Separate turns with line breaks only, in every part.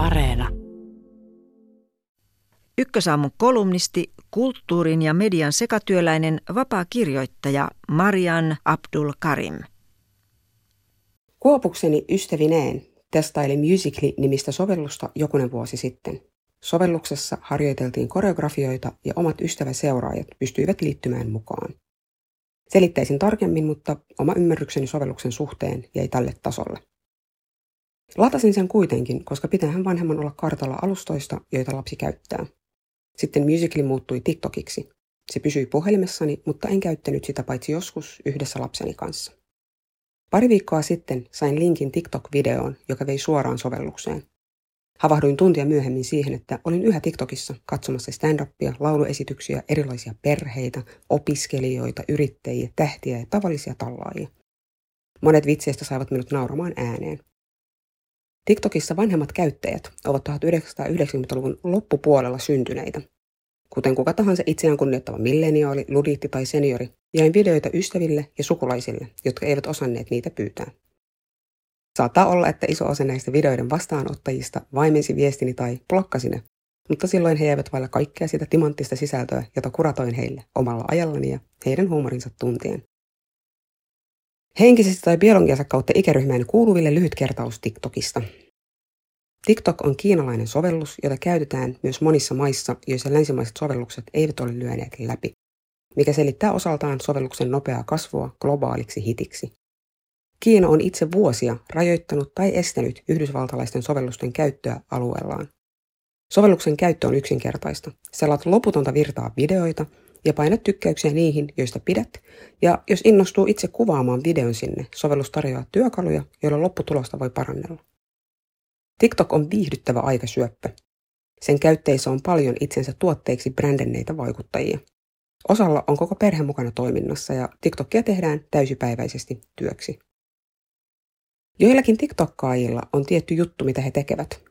Areena.
Ykkösaamun kolumnisti, kulttuurin ja median sekatyöläinen vapaa kirjoittaja Marian Abdul Karim.
Kuopukseni ystävineen testaili Musically-nimistä sovellusta jokunen vuosi sitten. Sovelluksessa harjoiteltiin koreografioita ja omat ystäväseuraajat pystyivät liittymään mukaan. Selittäisin tarkemmin, mutta oma ymmärrykseni sovelluksen suhteen jäi tälle tasolle. Latasin sen kuitenkin, koska pitäähän vanhemman olla kartalla alustoista, joita lapsi käyttää. Sitten Musical.ly muuttui TikTokiksi. Se pysyi puhelimessani, mutta en käyttänyt sitä paitsi joskus yhdessä lapseni kanssa. Pari viikkoa sitten sain linkin TikTok-videoon, joka vei suoraan sovellukseen. Havahduin tuntia myöhemmin siihen, että olin yhä TikTokissa katsomassa stand-upia, lauluesityksiä, erilaisia perheitä, opiskelijoita, yrittäjiä, tähtiä ja tavallisia tallaajia. Monet vitseistä saivat minut nauramaan ääneen. TikTokissa vanhemmat käyttäjät ovat 1990-luvun loppupuolella syntyneitä. Kuten kuka tahansa itseään kunnioittava milleniaali, ludiitti tai seniori, jäin videoita ystäville ja sukulaisille, jotka eivät osanneet niitä pyytää. Saattaa olla, että iso osa näistä videoiden vastaanottajista vaimensi viestini tai blokkasi ne, mutta silloin he jäivät vailla kaikkea sitä timanttista sisältöä, jota kuratoin heille omalla ajallani ja heidän huumorinsa tuntien. Henkisesti tai biologiansa kautta ikäryhmään kuuluville lyhyt kertaus TikTokista. TikTok on kiinalainen sovellus, jota käytetään myös monissa maissa, joissa länsimaiset sovellukset eivät ole lyöneet läpi, mikä selittää osaltaan sovelluksen nopeaa kasvua globaaliksi hitiksi. Kiina on itse vuosia rajoittanut tai estänyt yhdysvaltalaisten sovellusten käyttöä alueellaan. Sovelluksen käyttö on yksinkertaista. Selaat loputonta virtaa videoita ja painat tykkäyksiä niihin, joista pidät, ja jos innostuu itse kuvaamaan videon sinne, sovellus tarjoaa työkaluja, joilla lopputulosta voi parannella. TikTok on viihdyttävä aikasyöppö. Sen käytteissä on paljon itsensä tuotteiksi brändenneitä vaikuttajia. Osalla on koko perhe mukana toiminnassa ja TikTokia tehdään täysipäiväisesti työksi. Joillakin TikTokkaajilla on tietty juttu, mitä he tekevät.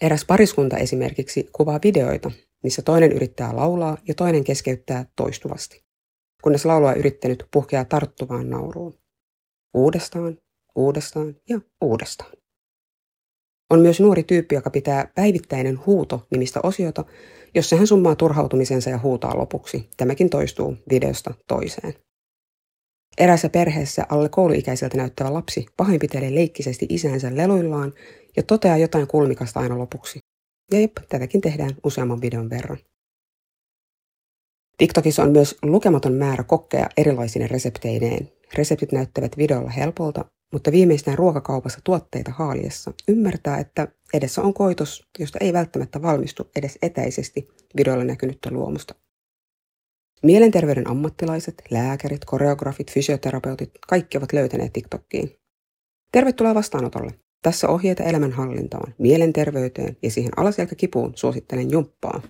Eräs pariskunta esimerkiksi kuvaa videoita, missä toinen yrittää laulaa ja toinen keskeyttää toistuvasti, kunnes laulua yrittänyt puhkeaa tarttuvaan nauruun. Uudestaan, uudestaan ja uudestaan. On myös nuori tyyppi, joka pitää päivittäinen huuto nimistä osiota, jossa hän summaa turhautumisensa ja huutaa lopuksi. Tämäkin toistuu videosta toiseen. Erässä perheessä alle kouluikäiseltä näyttävä lapsi pahoinpitelee leikkisesti isänsä leluillaan ja toteaa jotain kulmikasta aina lopuksi. Ja jep, tätäkin tehdään useamman videon verran. TikTokissa on myös lukematon määrä kokkeja erilaisine resepteineen. Reseptit näyttävät videolla helpolta, mutta viimeistään ruokakaupassa tuotteita haaliessa ymmärtää, että edessä on koitos, josta ei välttämättä valmistu edes etäisesti videolla näkynyttä luomusta. Mielenterveyden ammattilaiset, lääkärit, koreografit, fysioterapeutit, kaikki ovat löytäneet TikTokkiin. Tervetuloa vastaanotolle. Tässä ohjeita elämänhallintaan, mielenterveyteen ja siihen alaselkäkipuun suosittelen jumppaa.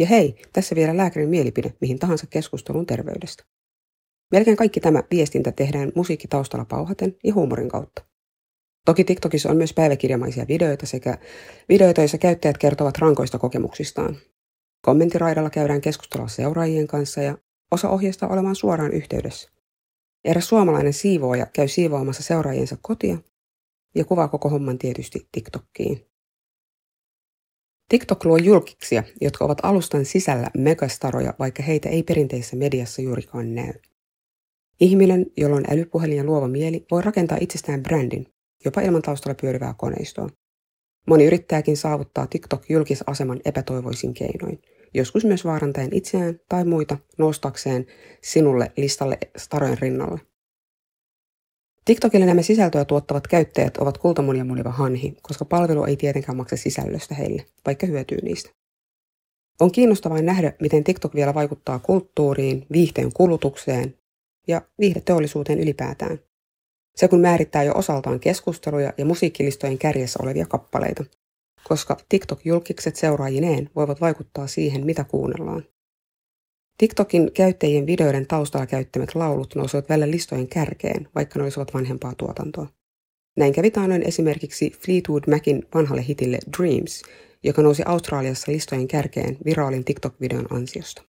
Ja hei, tässä vielä lääkärin mielipide mihin tahansa keskustelun terveydestä. Melkein kaikki tämä viestintä tehdään musiikkitaustalla pauhaten ja huumorin kautta. Toki TikTokissa on myös päiväkirjamaisia videoita sekä videoita, joissa käyttäjät kertovat rankoista kokemuksistaan. Kommenttiraidalla käydään keskustelua seuraajien kanssa ja osa ohjeista olemaan suoraan yhteydessä. Eräs suomalainen siivooja käy siivoamassa seuraajiensa kotia ja kuvaa koko homman tietysti TikTokkiin. TikTok luo julkiksia, jotka ovat alustan sisällä megastaroja, vaikka heitä ei perinteisessä mediassa juurikaan näy. Ihminen, jolla on älypuhelin ja luova mieli, voi rakentaa itsestään brändin, jopa ilman taustalla pyörivää koneistoa. Moni yrittääkin saavuttaa TikTok-julkisaseman epätoivoisin keinoin, joskus myös vaarantaen itseään tai muita noustakseen sinulle listalle starojen rinnalle. TikTokille nämä sisältöä tuottavat käyttäjät ovat kultamunia muniva hanhi, koska palvelu ei tietenkään maksa sisällöstä heille, vaikka hyötyy niistä. On kiinnostavaa nähdä, miten TikTok vielä vaikuttaa kulttuuriin, viihteen kulutukseen ja viihdeteollisuuteen ylipäätään. Se kun määrittää jo osaltaan keskusteluja ja musiikkilistojen kärjessä olevia kappaleita, koska TikTok-julkikset seuraajineen voivat vaikuttaa siihen, mitä kuunnellaan. TikTokin käyttäjien videoiden taustalla käyttämät laulut nousivat välillä listojen kärkeen, vaikka ne olisivat vanhempaa tuotantoa. Näin kävi taanoin esimerkiksi Fleetwood Macin vanhalle hitille Dreams, joka nousi Australiassa listojen kärkeen viraalin TikTok-videon ansiosta.